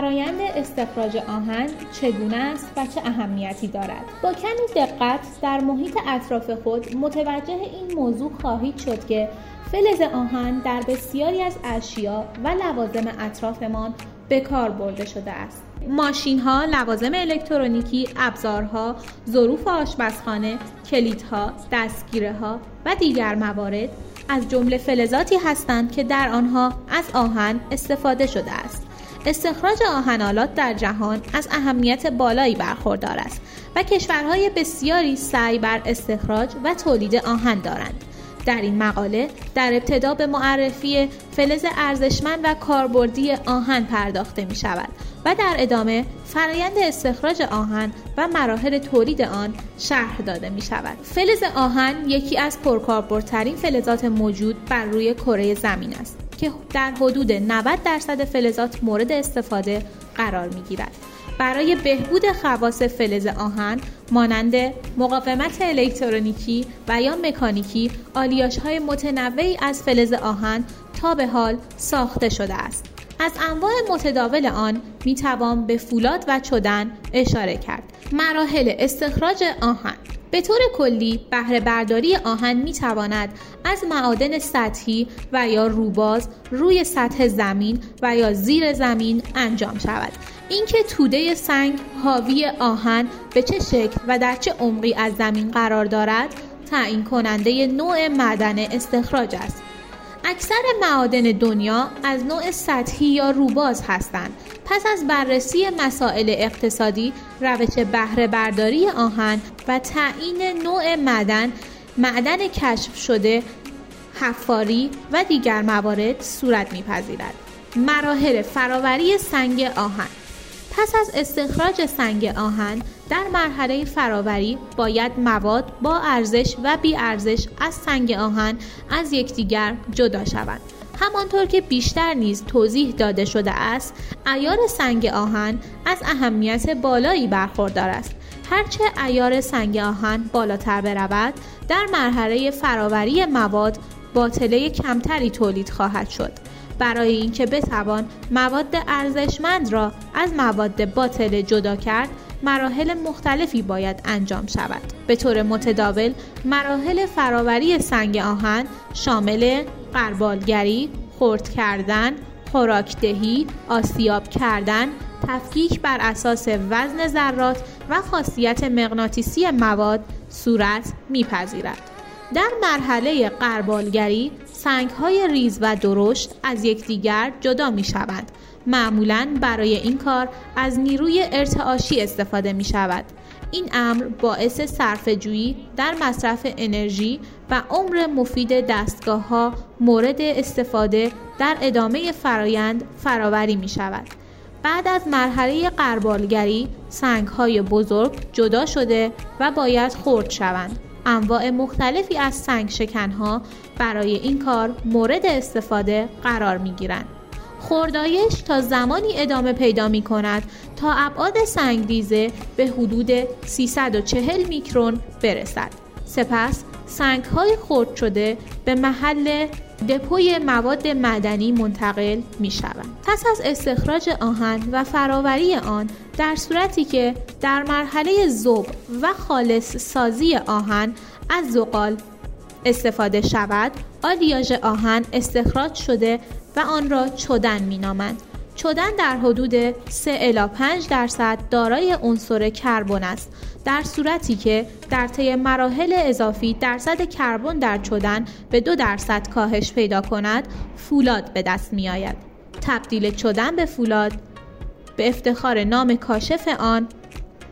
فرایند استخراج آهن چگونه است و چه اهمیتی دارد با کمی دقت در محیط اطراف خود متوجه این موضوع خواهید شد که فلز آهن در بسیاری از اشیا و لوازم اطرافمان به کار برده شده است ماشین ها، لوازم الکترونیکی، ابزارها، ظروف آشپزخانه، کلیدها، دستگیره ها و دیگر موارد از جمله فلزاتی هستند که در آنها از آهن استفاده شده است. استخراج آهنالات در جهان از اهمیت بالایی برخوردار است و کشورهای بسیاری سعی بر استخراج و تولید آهن دارند. در این مقاله در ابتدا به معرفی فلز ارزشمند و کاربردی آهن پرداخته می شود و در ادامه فرایند استخراج آهن و مراحل تولید آن شرح داده می شود. فلز آهن یکی از پرکاربردترین فلزات موجود بر روی کره زمین است که در حدود 90 درصد فلزات مورد استفاده قرار می گیرد. برای بهبود خواص فلز آهن مانند مقاومت الکترونیکی و یا مکانیکی آلیاش های متنوعی از فلز آهن تا به حال ساخته شده است از انواع متداول آن می توان به فولاد و چدن اشاره کرد مراحل استخراج آهن به طور کلی بهره برداری آهن می تواند از معادن سطحی و یا روباز روی سطح زمین و یا زیر زمین انجام شود. اینکه توده سنگ حاوی آهن به چه شکل و در چه عمقی از زمین قرار دارد تعیین کننده نوع معدن استخراج است. اکثر معادن دنیا از نوع سطحی یا روباز هستند. پس از بررسی مسائل اقتصادی روش بهره برداری آهن و تعیین نوع معدن معدن کشف شده حفاری و دیگر موارد صورت میپذیرد. مراحل فراوری سنگ آهن پس از استخراج سنگ آهن در مرحله فراوری باید مواد با ارزش و بی ارزش از سنگ آهن از یکدیگر جدا شوند. همانطور که بیشتر نیز توضیح داده شده است ایار سنگ آهن از اهمیت بالایی برخوردار است. هرچه ایار سنگ آهن بالاتر برود در مرحله فراوری مواد باطله کمتری تولید خواهد شد. برای اینکه بتوان مواد ارزشمند را از مواد باطل جدا کرد مراحل مختلفی باید انجام شود. به طور متداول مراحل فراوری سنگ آهن شامل قربالگری خرد کردن خوراکدهی آسیاب کردن تفکیک بر اساس وزن ذرات و خاصیت مغناطیسی مواد صورت میپذیرد. در مرحله قربالگری سنگ های ریز و درشت از یکدیگر جدا می شوند. معمولا برای این کار از نیروی ارتعاشی استفاده می شود. این امر باعث صرف جویی در مصرف انرژی و عمر مفید دستگاه ها مورد استفاده در ادامه فرایند فراوری می شود. بعد از مرحله قربالگری سنگ های بزرگ جدا شده و باید خرد شوند. انواع مختلفی از سنگ شکنها برای این کار مورد استفاده قرار می گیرند. خوردایش تا زمانی ادامه پیدا می کند تا ابعاد سنگریزه به حدود 340 میکرون برسد. سپس سنگ های خرد شده به محل دپوی مواد مدنی منتقل می شوند. پس از استخراج آهن و فراوری آن در صورتی که در مرحله زوب و خالص سازی آهن از زغال استفاده شود آلیاژ آهن استخراج شده و آن را چدن می نامند. چدن در حدود 3 الی 5 درصد دارای عنصر کربن است در صورتی که در طی مراحل اضافی درصد کربن در چدن به دو درصد کاهش پیدا کند فولاد به دست می آید. تبدیل چدن به فولاد به افتخار نام کاشف آن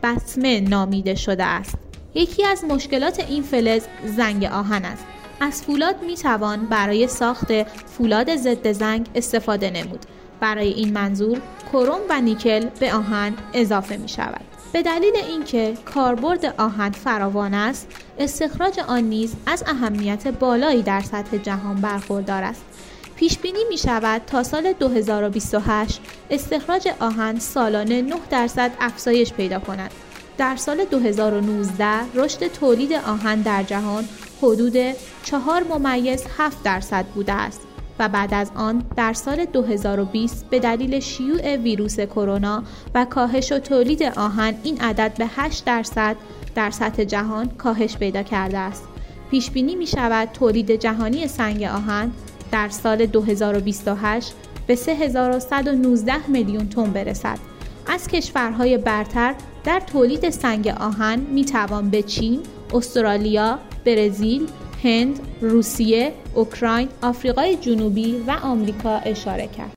بسمه نامیده شده است. یکی از مشکلات این فلز زنگ آهن است. از فولاد می توان برای ساخت فولاد ضد زنگ استفاده نمود. برای این منظور کروم و نیکل به آهن اضافه می شود به دلیل اینکه کاربرد آهن فراوان است استخراج آن نیز از اهمیت بالایی در سطح جهان برخوردار است. پیش بینی می شود تا سال 2028 استخراج آهن سالانه 9 درصد افزایش پیدا کند. در سال 2019 رشد تولید آهن در جهان حدود 4 ممیز 7 درصد بوده است. و بعد از آن در سال 2020 به دلیل شیوع ویروس کرونا و کاهش و تولید آهن این عدد به 8 درصد در سطح جهان کاهش پیدا کرده است. پیش بینی می شود تولید جهانی سنگ آهن در سال 2028 به 3119 میلیون تن برسد. از کشورهای برتر در تولید سنگ آهن می توان به چین، استرالیا، برزیل، هند، روسیه، اوکراین، آفریقای جنوبی و آمریکا اشاره کرد.